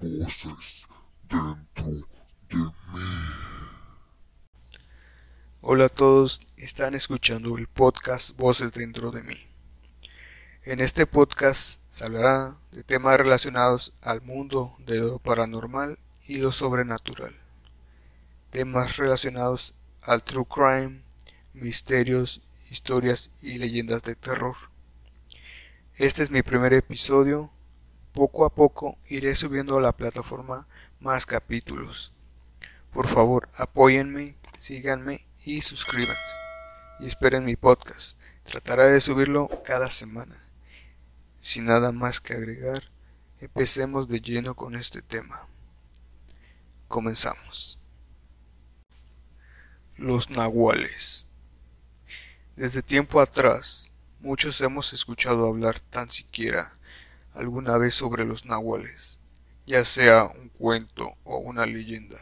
voces dentro de mí. Hola a todos, están escuchando el podcast Voces dentro de mí. En este podcast se hablará de temas relacionados al mundo de lo paranormal y lo sobrenatural. Temas relacionados al true crime, misterios, historias y leyendas de terror. Este es mi primer episodio. Poco a poco iré subiendo a la plataforma más capítulos. Por favor, apóyenme, síganme y suscríbanse. Y esperen mi podcast. Trataré de subirlo cada semana. Sin nada más que agregar, empecemos de lleno con este tema. Comenzamos. Los nahuales. Desde tiempo atrás, Muchos hemos escuchado hablar tan siquiera alguna vez sobre los nahuales, ya sea un cuento o una leyenda.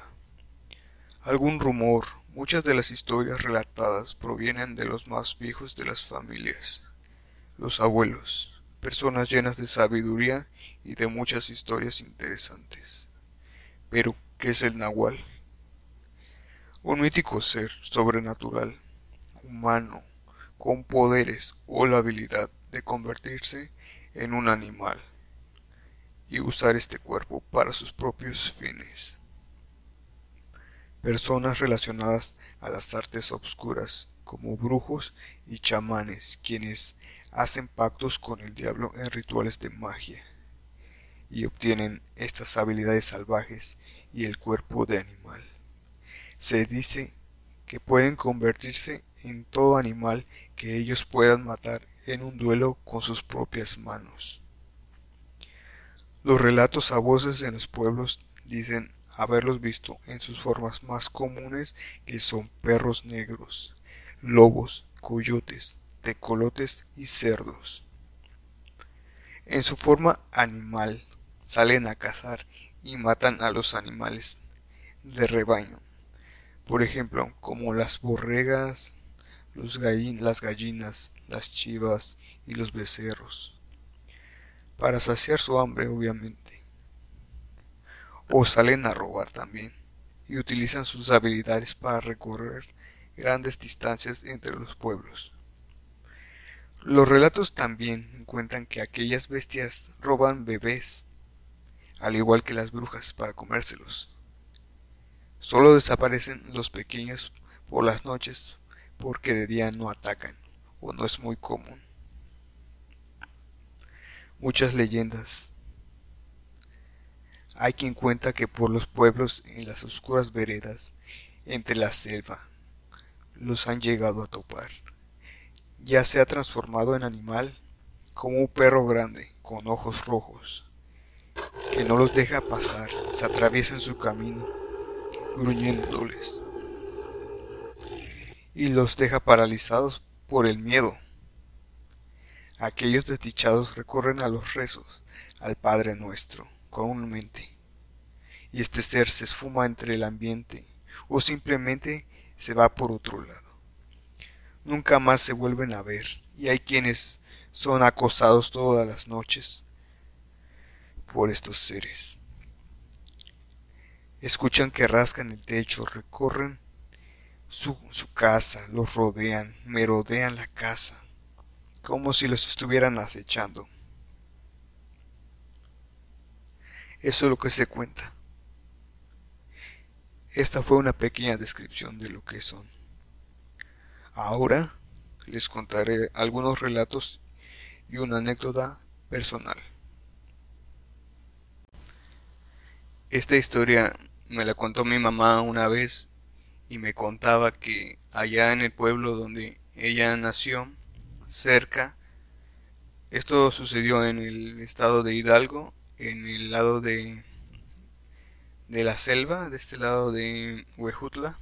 Algún rumor, muchas de las historias relatadas provienen de los más viejos de las familias, los abuelos, personas llenas de sabiduría y de muchas historias interesantes. Pero, ¿qué es el nahual? Un mítico ser sobrenatural, humano, con poderes o la habilidad de convertirse en un animal y usar este cuerpo para sus propios fines. Personas relacionadas a las artes obscuras como brujos y chamanes quienes hacen pactos con el diablo en rituales de magia y obtienen estas habilidades salvajes y el cuerpo de animal. Se dice que pueden convertirse en todo animal que ellos puedan matar en un duelo con sus propias manos. Los relatos a voces en los pueblos dicen haberlos visto en sus formas más comunes que son perros negros, lobos, coyotes, tecolotes y cerdos. En su forma animal salen a cazar y matan a los animales de rebaño, por ejemplo, como las borregas, las gallinas, las chivas y los becerros, para saciar su hambre obviamente. O salen a robar también, y utilizan sus habilidades para recorrer grandes distancias entre los pueblos. Los relatos también cuentan que aquellas bestias roban bebés, al igual que las brujas, para comérselos. Solo desaparecen los pequeños por las noches porque de día no atacan o no es muy común. Muchas leyendas. Hay quien cuenta que por los pueblos en las oscuras veredas, entre la selva, los han llegado a topar. Ya se ha transformado en animal como un perro grande con ojos rojos, que no los deja pasar, se atraviesa en su camino, gruñéndoles y los deja paralizados por el miedo. Aquellos desdichados recorren a los rezos, al Padre nuestro, comúnmente, y este ser se esfuma entre el ambiente o simplemente se va por otro lado. Nunca más se vuelven a ver, y hay quienes son acosados todas las noches por estos seres. Escuchan que rascan el techo, recorren su, su casa, los rodean, merodean la casa, como si los estuvieran acechando. Eso es lo que se cuenta. Esta fue una pequeña descripción de lo que son. Ahora les contaré algunos relatos y una anécdota personal. Esta historia me la contó mi mamá una vez y me contaba que allá en el pueblo donde ella nació, cerca, esto sucedió en el estado de Hidalgo, en el lado de, de la selva, de este lado de Huejutla.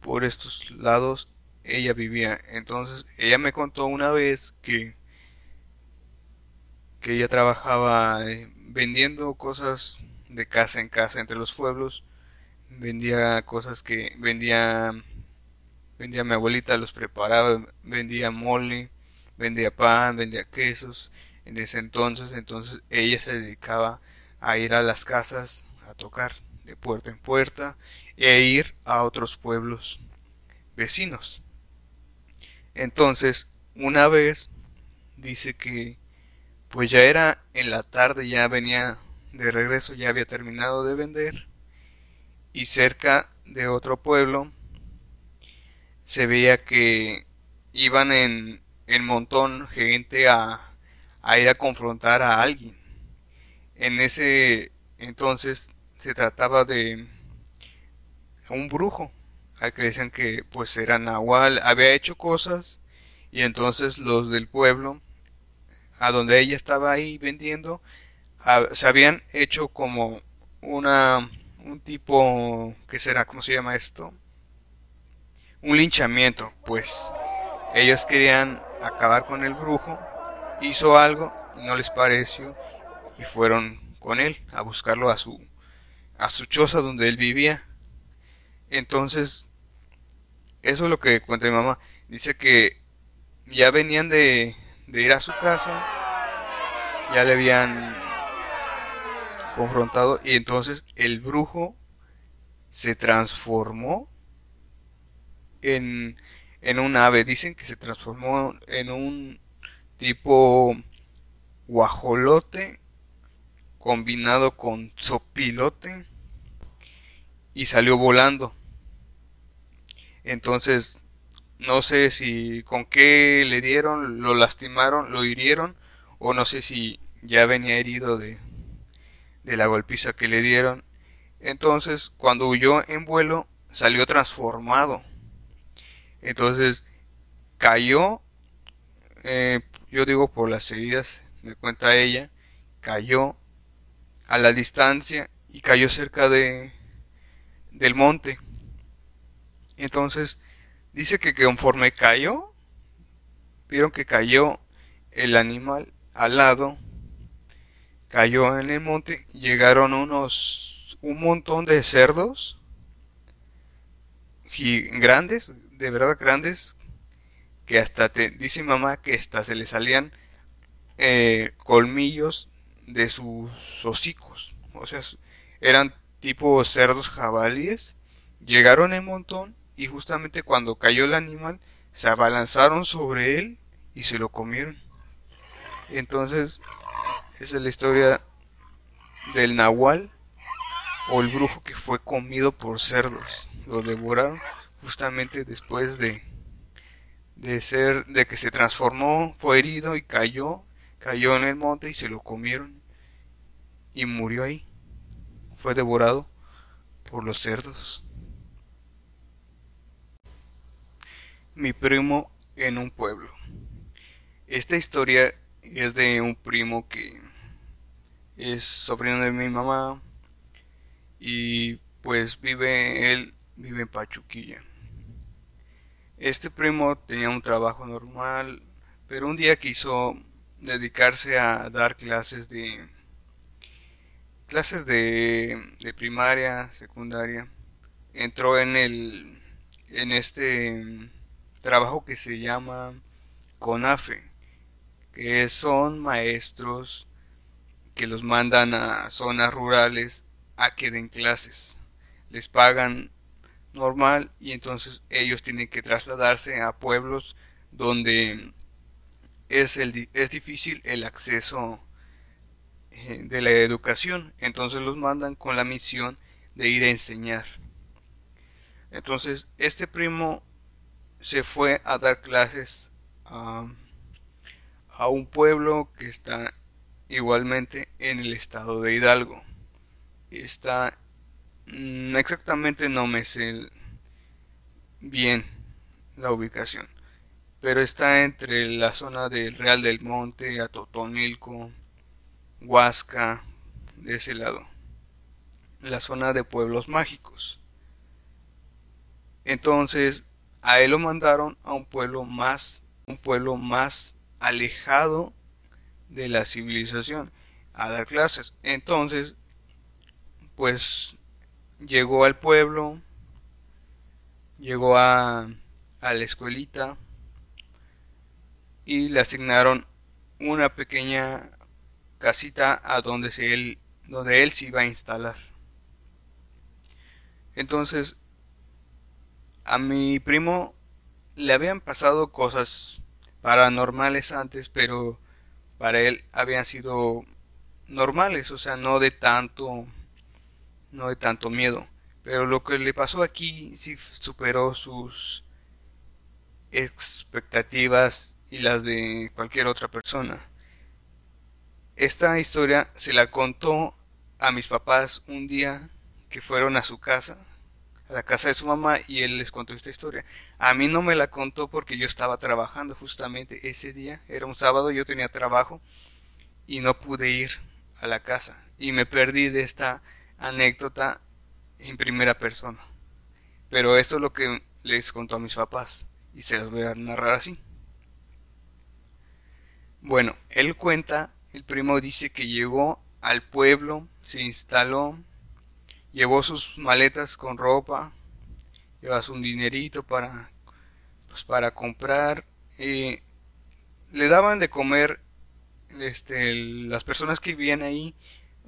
Por estos lados ella vivía. Entonces ella me contó una vez que que ella trabajaba eh, vendiendo cosas de casa en casa entre los pueblos vendía cosas que vendía vendía mi abuelita los preparaba vendía mole vendía pan vendía quesos en ese entonces entonces ella se dedicaba a ir a las casas a tocar de puerta en puerta e ir a otros pueblos vecinos. Entonces, una vez dice que pues ya era en la tarde, ya venía de regreso, ya había terminado de vender y cerca de otro pueblo se veía que iban en, en montón gente a, a ir a confrontar a alguien. En ese entonces se trataba de un brujo, al que decían que pues era Nahual, había hecho cosas y entonces los del pueblo, a donde ella estaba ahí vendiendo, se habían hecho como una un tipo, ¿qué será? ¿Cómo se llama esto? Un linchamiento, pues ellos querían acabar con el brujo, hizo algo y no les pareció y fueron con él a buscarlo a su a su choza donde él vivía. Entonces, eso es lo que cuenta mi mamá. Dice que ya venían de, de ir a su casa, ya le habían confrontado y entonces el brujo se transformó en, en un ave. Dicen que se transformó en un tipo guajolote combinado con sopilote y salió volando. Entonces, no sé si con qué le dieron, lo lastimaron, lo hirieron, o no sé si ya venía herido de, de la golpiza que le dieron. Entonces, cuando huyó en vuelo, salió transformado. Entonces, cayó, eh, yo digo por las heridas, me cuenta ella, cayó a la distancia y cayó cerca de del monte. Entonces, dice que conforme cayó, vieron que cayó el animal al lado cayó en el monte, llegaron unos, un montón de cerdos, grandes, de verdad grandes, que hasta te, dice mamá que hasta se le salían eh, colmillos de sus hocicos, o sea, eran tipo cerdos jabalíes, llegaron en montón y justamente cuando cayó el animal se abalanzaron sobre él y se lo comieron. Entonces esa es la historia del nahual o el brujo que fue comido por cerdos. Lo devoraron justamente después de, de ser, de que se transformó, fue herido y cayó, cayó en el monte y se lo comieron y murió ahí. Fue devorado por los cerdos. Mi primo en un pueblo. Esta historia es de un primo que es sobrino de mi mamá y pues vive él vive en Pachuquilla. Este primo tenía un trabajo normal, pero un día quiso dedicarse a dar clases de clases de, de primaria, secundaria. Entró en el en este trabajo que se llama CONAFE, que son maestros que los mandan a zonas rurales a que den clases. Les pagan normal y entonces ellos tienen que trasladarse a pueblos donde es, el, es difícil el acceso eh, de la educación. Entonces los mandan con la misión de ir a enseñar. Entonces este primo se fue a dar clases a, a un pueblo que está igualmente en el estado de Hidalgo. Está mm, exactamente no me sé bien la ubicación, pero está entre la zona del Real del Monte, Atotonilco, Huasca, de ese lado, la zona de pueblos mágicos. Entonces, a él lo mandaron a un pueblo más, un pueblo más alejado de la civilización a dar clases. Entonces, pues llegó al pueblo, llegó a, a la escuelita y le asignaron una pequeña casita a donde él donde él se iba a instalar. Entonces, a mi primo le habían pasado cosas paranormales antes, pero para él habían sido normales, o sea, no de tanto no de tanto miedo. Pero lo que le pasó aquí sí superó sus expectativas y las de cualquier otra persona. Esta historia se la contó a mis papás un día que fueron a su casa, a la casa de su mamá, y él les contó esta historia. A mí no me la contó porque yo estaba trabajando justamente ese día, era un sábado, yo tenía trabajo y no pude ir a la casa y me perdí de esta anécdota en primera persona. Pero esto es lo que les contó a mis papás y se las voy a narrar así. Bueno, él cuenta, el primo dice que llegó al pueblo, se instaló, llevó sus maletas con ropa, llevaba un dinerito para, pues para comprar, eh, le daban de comer, este, las personas que vivían ahí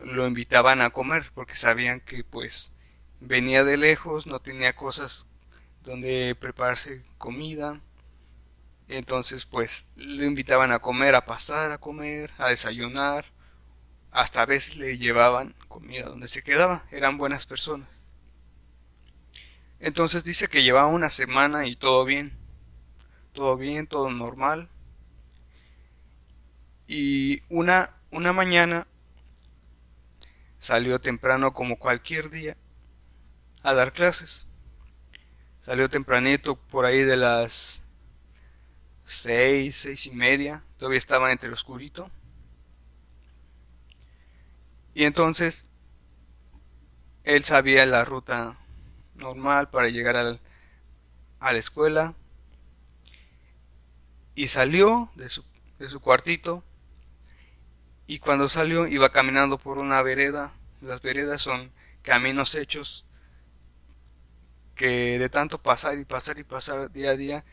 lo invitaban a comer porque sabían que pues venía de lejos, no tenía cosas donde prepararse comida. Entonces pues lo invitaban a comer, a pasar a comer, a desayunar. Hasta a veces le llevaban comida donde se quedaba. Eran buenas personas. Entonces dice que llevaba una semana y todo bien. Todo bien, todo normal. Y una, una mañana salió temprano como cualquier día a dar clases. Salió tempranito por ahí de las seis, seis y media. Todavía estaba entre el oscurito. Y entonces él sabía la ruta normal para llegar al, a la escuela. Y salió de su, de su cuartito. Y cuando salió iba caminando por una vereda. Las veredas son caminos hechos que de tanto pasar y pasar y pasar día a día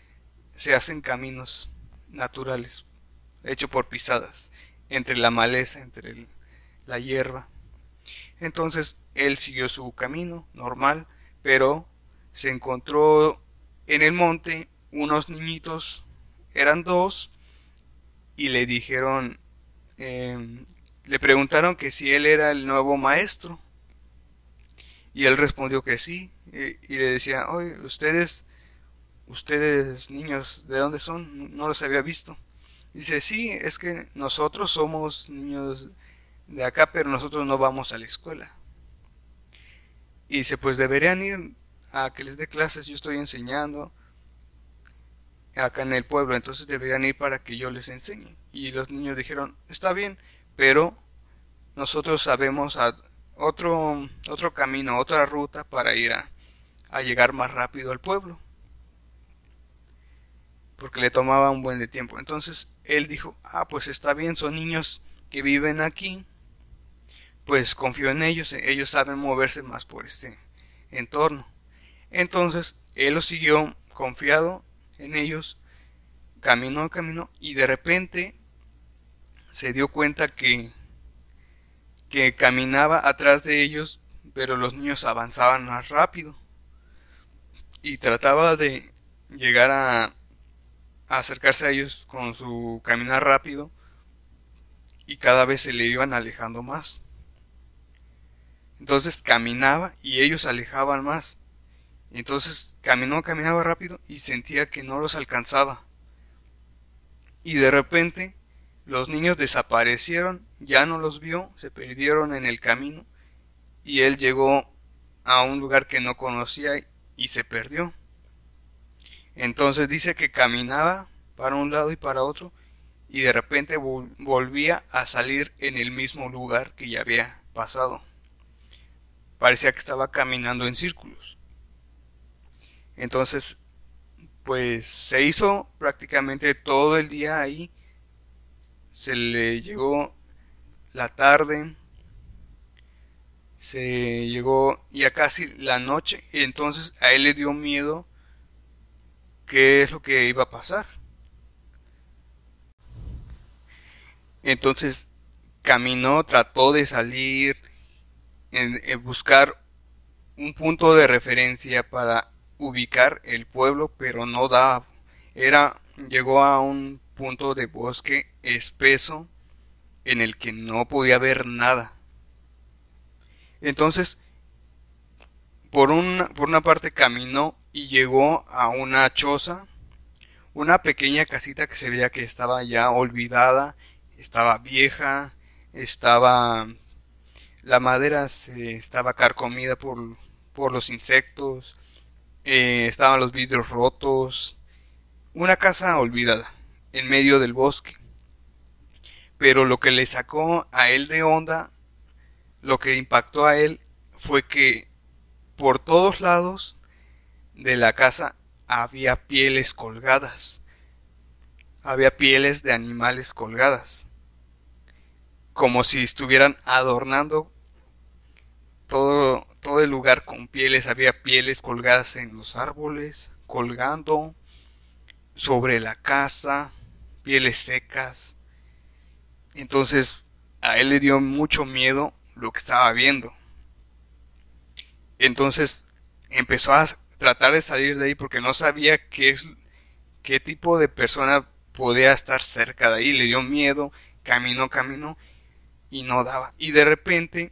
se hacen caminos naturales, hechos por pisadas, entre la maleza, entre la hierba. Entonces él siguió su camino normal, pero se encontró en el monte unos niñitos, eran dos, y le dijeron, em, le preguntaron que si él era el nuevo maestro. Y él respondió que sí, y, le decía, oye, ustedes, ustedes niños, ¿de dónde son? No los había visto. Dice, sí, es que nosotros somos niños de acá, pero nosotros no vamos a la escuela. Y dice, pues deberían ir a que les dé clases, yo estoy enseñando acá en el pueblo, entonces deberían ir para que yo les enseñe. Y los niños dijeron, está bien, pero nosotros sabemos otro, otro camino, otra ruta para ir a, a llegar más rápido al pueblo. Porque le tomaba un buen de tiempo. Entonces él dijo, ah, pues está bien, son niños que viven aquí. Pues confío en ellos, ellos saben moverse más por este entorno. Entonces él lo siguió confiado en ellos, caminó, caminó y de repente se dio cuenta que que caminaba atrás de ellos, pero los niños avanzaban más rápido y trataba de llegar a, acercarse a ellos con su caminar rápido y cada vez se le iban alejando más. Entonces caminaba y ellos alejaban más. Entonces caminó, caminaba rápido y sentía que no los alcanzaba. Y de repente los niños desaparecieron, ya no los vio, se perdieron en el camino y él llegó a un lugar que no conocía y se perdió. Entonces dice que caminaba para un lado y para otro y de repente volvía a salir en el mismo lugar que ya había pasado. Parecía que estaba caminando en círculos. Entonces, pues se hizo prácticamente todo el día ahí. Se le llegó la tarde, se llegó ya casi la noche y entonces a él le dio miedo qué es lo que iba a pasar. Entonces caminó, trató de salir en, buscar un punto de referencia para ubicar el pueblo, pero no daba. Era, llegó a un punto de bosque espeso en el que no podía ver nada. Entonces, por una, por una parte caminó y llegó a una choza, una pequeña casita que se veía que estaba ya olvidada, estaba vieja, estaba la madera se estaba carcomida por, por los insectos, eh, estaban los vidrios rotos, una casa olvidada en medio del bosque. Pero lo que le sacó a él de onda, lo que impactó a él, fue que por todos lados de la casa había pieles colgadas. Había pieles de animales colgadas. Como si estuvieran adornando todo, todo el lugar con pieles. Había pieles colgadas en los árboles, colgando sobre la casa, pieles secas. Entonces a él le dio mucho miedo lo que estaba viendo. Entonces empezó a tratar de salir de ahí porque no sabía qué, qué tipo de persona podía estar cerca de ahí. Le dio miedo, caminó, caminó y no daba. Y de repente,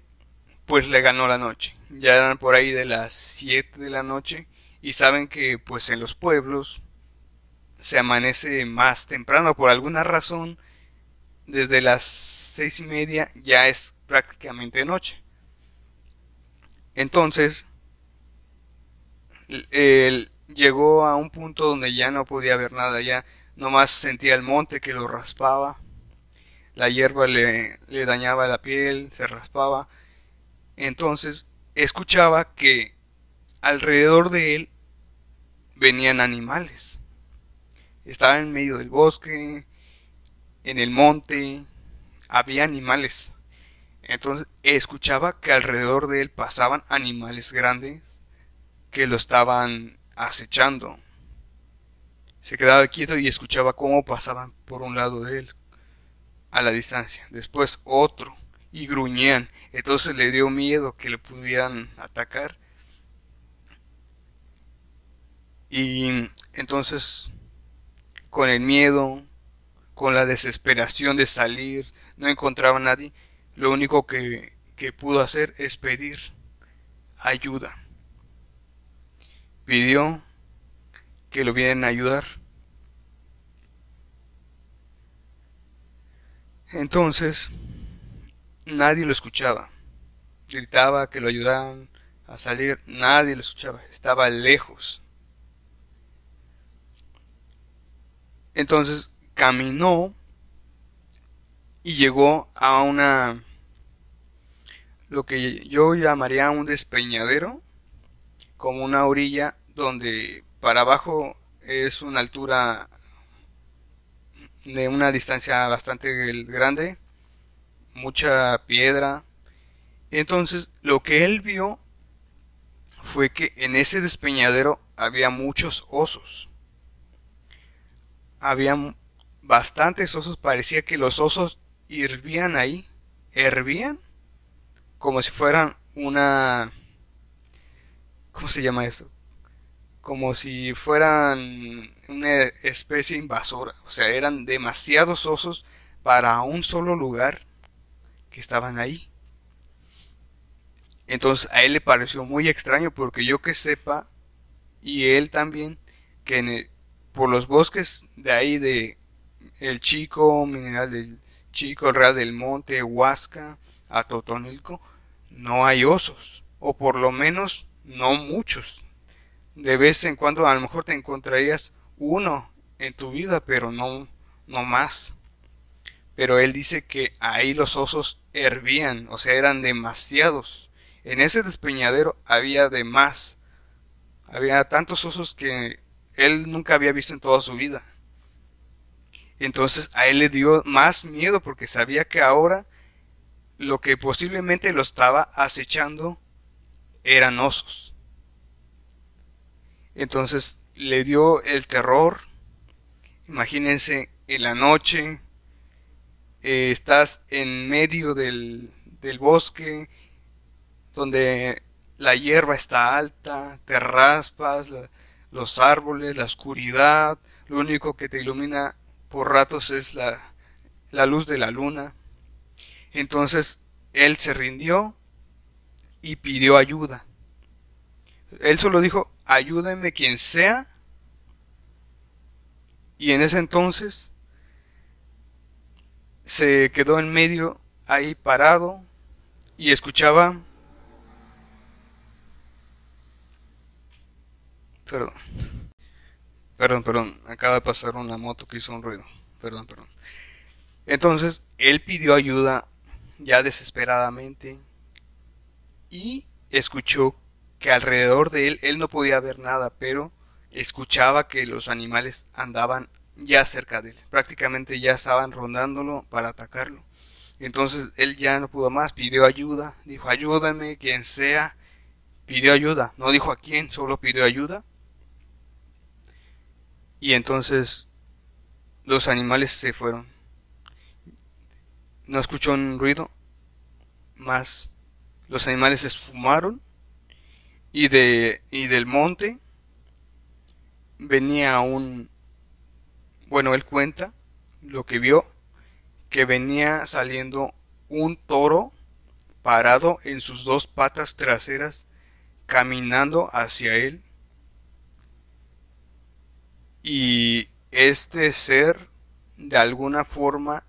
pues le ganó la noche. Ya eran por ahí de las 7 de la noche y saben que pues en los pueblos se amanece más temprano por alguna razón desde las seis y media ya es prácticamente noche entonces él llegó a un punto donde ya no podía ver nada ya nomás sentía el monte que lo raspaba la hierba le, dañaba la piel se raspaba entonces escuchaba que alrededor de él venían animales estaba en medio del bosque, en el monte, había animales. Entonces escuchaba que alrededor de él pasaban animales grandes que lo estaban acechando. Se quedaba quieto y escuchaba cómo pasaban por un lado de él, a la distancia. Después otro, y gruñían. Entonces le dio miedo que le pudieran atacar. Y entonces con el miedo, con la desesperación de salir, no encontraba a nadie, lo único que, que pudo hacer es pedir ayuda. Pidió que lo vienen a ayudar. Entonces, nadie lo escuchaba. Gritaba que lo ayudaran a salir, nadie lo escuchaba, estaba lejos. Entonces caminó y llegó a una lo que yo llamaría un despeñadero, como una orilla donde para abajo es una altura de una distancia bastante grande, mucha piedra. Entonces lo que él vio fue que en ese despeñadero había muchos osos había bastantes osos, parecía que los osos hirvían ahí, hervían, como si fueran una... ¿Cómo se llama esto? Como si fueran una especie invasora, o sea, eran demasiados osos para un solo lugar que estaban ahí. Entonces a él le pareció muy extraño porque yo que sepa, y él también, que por los bosques de ahí de El Chico, Mineral del Chico, Real del Monte, Huasca, Totonilco, no hay osos, o por lo menos no muchos. De vez en cuando a lo mejor te encontrarías uno en tu vida, pero no, no más. Pero él dice que ahí los osos hervían, o sea, eran demasiados. En ese despeñadero había de más. Había tantos osos que él nunca había visto en toda su vida. Entonces a él le dio más miedo porque sabía que ahora lo que posiblemente lo estaba acechando eran osos. Entonces le dio el terror. Imagínense en la noche, eh, estás en medio del, del bosque, donde la hierba está alta, te raspas, los árboles, la oscuridad, lo único que te ilumina por ratos es la, la luz de la luna. Entonces él se rindió y pidió ayuda. Él solo dijo, ayúdeme quien sea. Y en ese entonces se quedó en medio ahí parado y escuchaba Perdón. Perdón, perdón. Acaba de pasar una moto que hizo un ruido. Perdón, perdón. Entonces, él pidió ayuda ya desesperadamente y escuchó que alrededor de él, él no podía ver nada, pero escuchaba que los animales andaban ya cerca de él. Prácticamente ya estaban rondándolo para atacarlo. Entonces él ya no pudo más, pidió ayuda, dijo ayúdame, quien sea, pidió ayuda, no dijo a quién, solo pidió ayuda. Y entonces los animales se fueron. No escuchó un ruido más. Los animales se esfumaron y de y del monte venía un bueno, él cuenta lo que vio que venía saliendo un toro parado en sus dos patas traseras caminando hacia él y este ser de alguna forma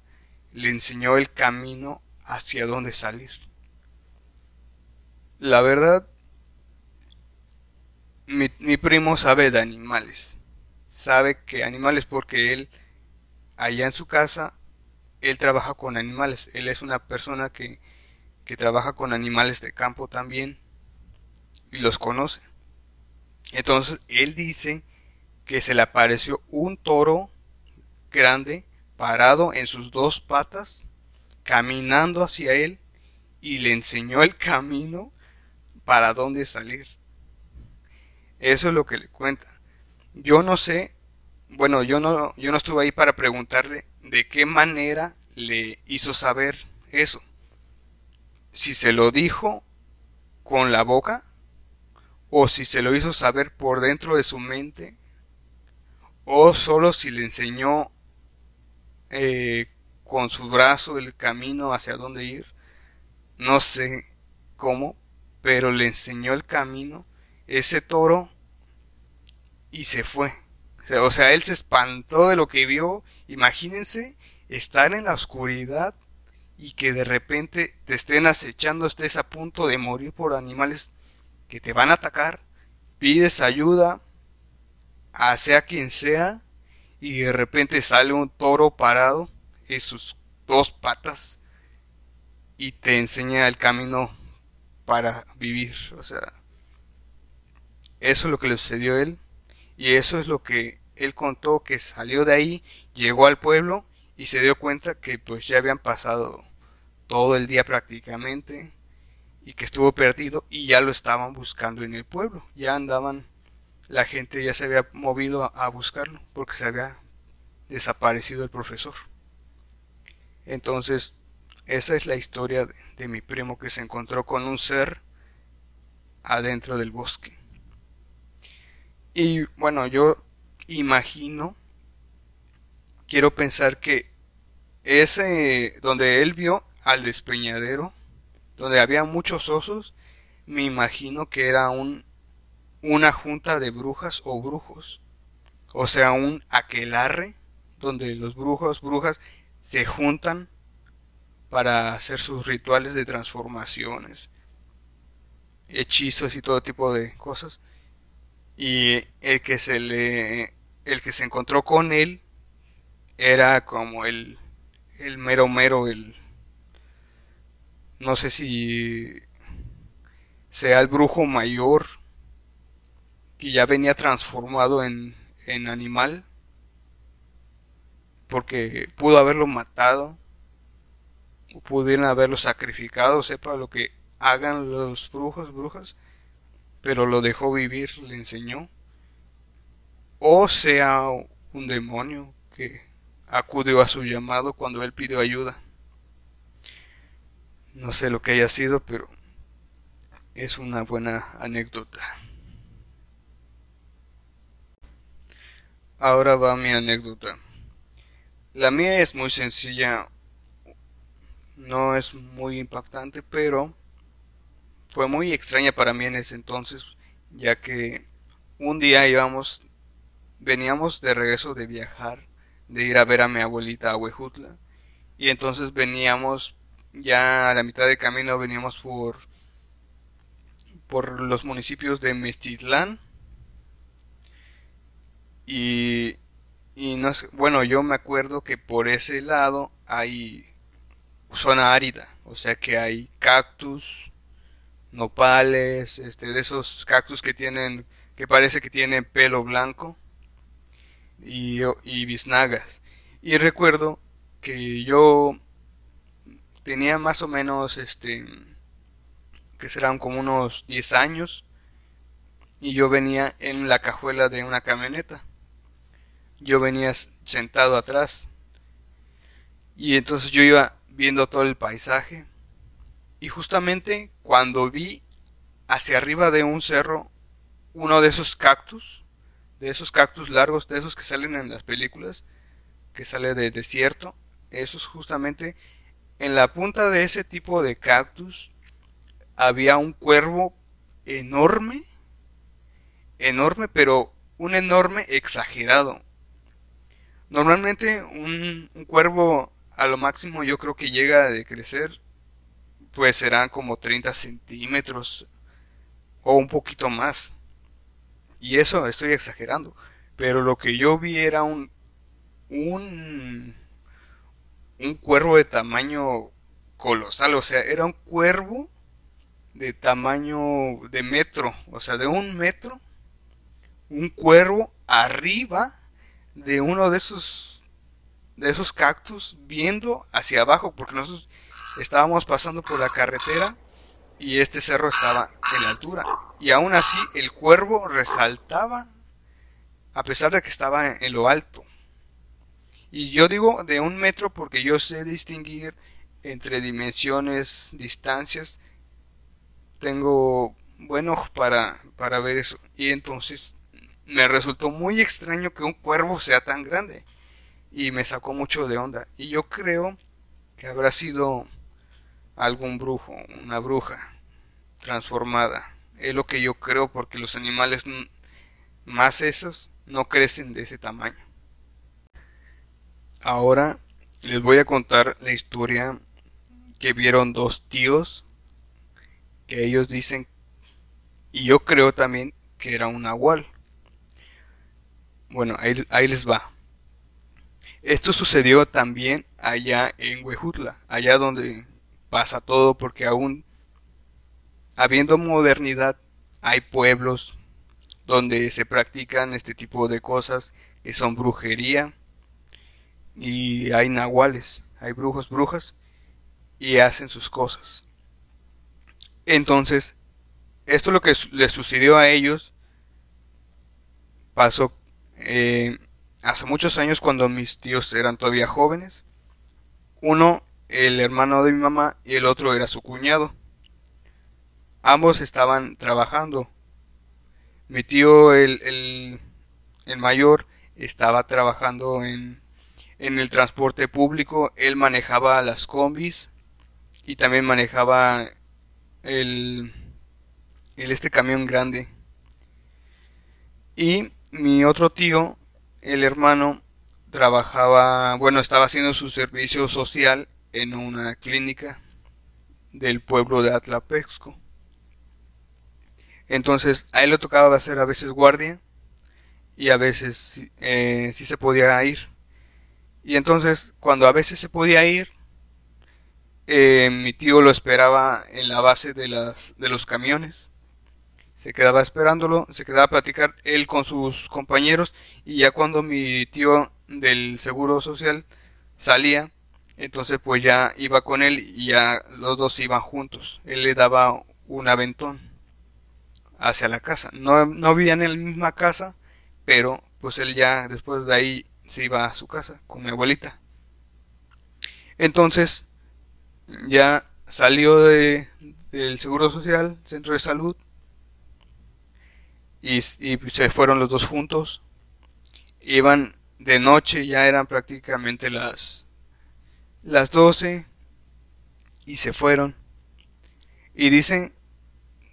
le enseñó el camino hacia dónde salir. La verdad, mi, mi, primo sabe de animales. Sabe que animales porque él, allá en su casa, él trabaja con animales. Él es una persona que, que trabaja con animales de campo también y los conoce. Entonces, él dice que se le apareció un toro grande parado en sus dos patas, caminando hacia él y le enseñó el camino para dónde salir. Eso es lo que le cuenta. Yo no sé, bueno, yo no, yo no estuve ahí para preguntarle de qué manera le hizo saber eso. Si se lo dijo con la boca o si se lo hizo saber por dentro de su mente o solo si le enseñó eh, con su brazo el camino hacia dónde ir. No sé cómo, pero le enseñó el camino ese toro y se fue. O sea, él se espantó de lo que vio. Imagínense estar en la oscuridad y que de repente te estén acechando, estés a punto de morir por animales que te van a atacar. Pides ayuda, a sea quien sea, y de repente sale un toro parado en sus dos patas y te enseña el camino para vivir. O sea, eso es lo que le sucedió a él y eso es lo que él contó que salió de ahí, llegó al pueblo y se dio cuenta que pues ya habían pasado todo el día prácticamente y que estuvo perdido y ya lo estaban buscando en el pueblo, ya andaban la gente ya se había movido a, buscarlo porque se había desaparecido el profesor. Entonces, esa es la historia de, de, mi primo que se encontró con un ser adentro del bosque. Y bueno, yo imagino, quiero pensar que ese donde él vio al despeñadero, donde había muchos osos, me imagino que era un una junta de brujas o brujos, o sea, un aquelarre donde los brujos, brujas se juntan para hacer sus rituales de transformaciones, hechizos y todo tipo de cosas. Y el que se le el que se encontró con él era como el el mero mero el no sé si sea el brujo mayor que ya venía transformado en, en animal porque pudo haberlo matado o pudieron haberlo sacrificado, sepa lo que hagan los brujos, brujas, pero lo dejó vivir, le enseñó. O sea un demonio que acudió a su llamado cuando él pidió ayuda. No sé lo que haya sido, pero es una buena anécdota. Ahora va mi anécdota. La mía es muy sencilla, no es muy impactante, pero fue muy extraña para mí en ese entonces, ya que un día íbamos, veníamos de regreso de viajar, de ir a ver a mi abuelita a Huejutla, y entonces veníamos ya a la mitad del camino veníamos por por los municipios de Mestitlán y y no bueno, yo me acuerdo que por ese lado hay zona árida, o sea que hay cactus, nopales, este, de esos cactus que tienen, que parece que tienen pelo blanco y, y biznagas. Y recuerdo que yo tenía más o menos, este, que serán como unos 10 años, y yo venía en la cajuela de una camioneta yo venía sentado atrás y entonces yo iba viendo todo el paisaje y justamente cuando vi hacia arriba de un cerro uno de esos cactus, de esos cactus largos, de esos que salen en las películas, que sale de desierto, esos justamente en la punta de ese tipo de cactus había un cuervo enorme, enorme, pero un enorme exagerado, Normalmente un, cuervo a lo máximo yo creo que llega a crecer pues serán como 30 centímetros o un poquito más. Y eso estoy exagerando. Pero lo que yo vi era un, un, un cuervo de tamaño colosal. O sea, era un cuervo de tamaño de metro. O sea, de un metro. Un cuervo arriba de uno de esos de esos cactus viendo hacia abajo porque nosotros estábamos pasando por la carretera y este cerro estaba en la altura. Y aún así el cuervo resaltaba a pesar de que estaba en lo alto. Y yo digo de un metro porque yo sé distinguir entre dimensiones distancias. Tengo bueno para para ver eso. Y entonces me resultó muy extraño que un cuervo sea tan grande. Y me sacó mucho de onda. Y yo creo que habrá sido algún brujo, una bruja transformada. Es lo que yo creo porque los animales más esos no crecen de ese tamaño. Ahora les voy a contar la historia que vieron dos tíos que ellos dicen y yo creo también que era un nahual. Bueno, ahí, les va. Esto sucedió también allá en Huejutla, allá donde pasa todo porque aún habiendo modernidad hay pueblos donde se practican este tipo de cosas que son brujería y hay nahuales, hay brujos, brujas y hacen sus cosas. Entonces, esto lo que les sucedió a ellos pasó eh, hace muchos años cuando mis tíos eran todavía jóvenes. Uno, el hermano de mi mamá, y el otro era su cuñado. Ambos estaban trabajando. Mi tío, el, el, el mayor, estaba trabajando en, en el transporte público. Él manejaba las combis y también manejaba el, el este camión grande. Y mi otro tío, el hermano, trabajaba, bueno, estaba haciendo su servicio social en una clínica del pueblo de Atlapexco. Entonces, a él le tocaba hacer a veces guardia y a veces eh, sí se podía ir. Y entonces, cuando a veces se podía ir, eh, mi tío lo esperaba en la base de, las, de los camiones se quedaba esperándolo, se quedaba a platicar él con sus compañeros y ya cuando mi tío del Seguro Social salía, entonces pues ya iba con él y ya los dos iban juntos. Él le daba un aventón hacia la casa. No, no vivían en la misma casa, pero pues él ya después de ahí se iba a su casa con mi abuelita. Entonces ya salió de, del Seguro Social, centro de salud, y, se fueron los dos juntos. Iban de noche, ya eran prácticamente las, las 12 y se fueron. Y dicen,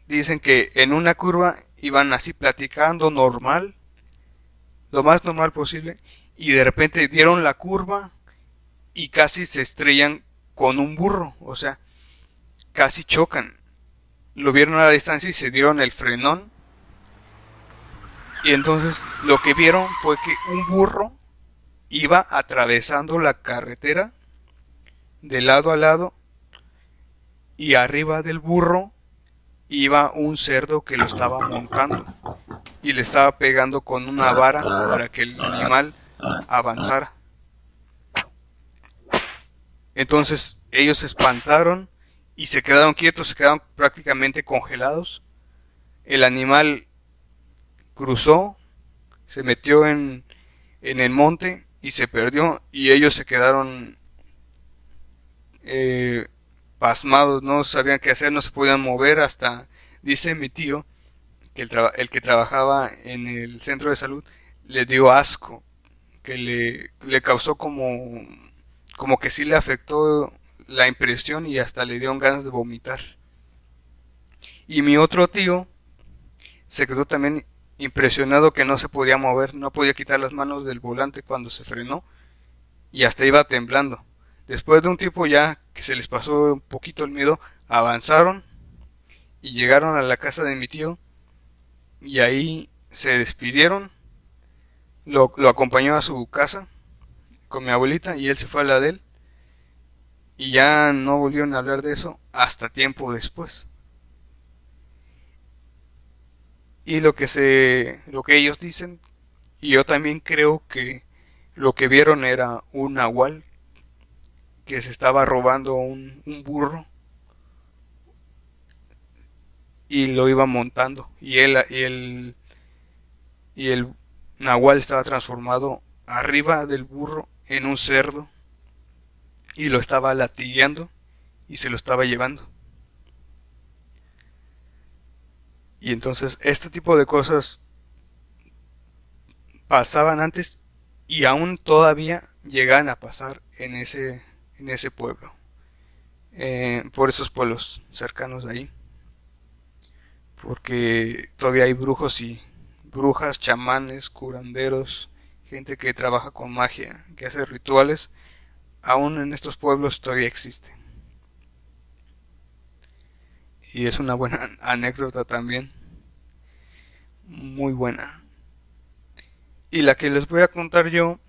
dicen que en una curva iban así platicando normal, lo más normal posible, y de repente dieron la curva y casi se estrellan con un burro, o sea, casi chocan. Lo vieron a la distancia y se dieron el frenón. Y entonces lo que vieron fue que un burro iba atravesando la carretera de lado a lado y arriba del burro iba un cerdo que lo estaba montando y le estaba pegando con una vara para que el animal avanzara. Entonces ellos se espantaron y se quedaron quietos, se quedaron prácticamente congelados. El animal cruzó, se metió en, en el monte y se perdió y ellos se quedaron eh, pasmados, no sabían qué hacer, no se podían mover hasta, dice mi tío, que el, que trabajaba en el centro de salud, le dio asco, que le, le causó como, como que sí le afectó la impresión y hasta le dieron ganas de vomitar. Y mi otro tío se quedó también impresionado que no se podía mover, no podía quitar las manos del volante cuando se frenó y hasta iba temblando. Después de un tiempo ya que se les pasó un poquito el miedo, avanzaron y llegaron a la casa de mi tío y ahí se despidieron. Lo, lo acompañó a su casa con mi abuelita y él se fue a la de él y ya no volvieron a hablar de eso hasta tiempo después. Y lo que se lo que ellos dicen y yo también creo que lo que vieron era un nahual que se estaba robando un, burro y lo iba montando y él y el y el nahual estaba transformado arriba del burro en un cerdo y lo estaba latigueando y se lo estaba llevando. Y entonces este tipo de cosas pasaban antes y aún todavía llegan a pasar en ese, en ese pueblo, eh, por esos pueblos cercanos de ahí, porque todavía hay brujos y brujas, chamanes, curanderos, gente que trabaja con magia, que hace rituales aún en estos pueblos todavía existe. Y es una buena anécdota también. Muy buena. Y la que les voy a contar yo.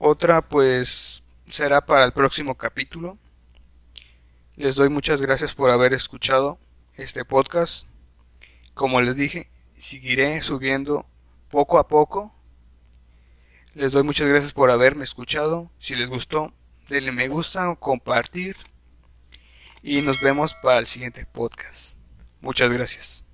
Otra pues será para el próximo capítulo. Les doy muchas gracias por haber escuchado este podcast. Como les dije, seguiré subiendo poco a poco les doy muchas gracias por haberme escuchado. Si les gustó, denle me gusta compartir. Y nos vemos para el siguiente podcast. Muchas gracias.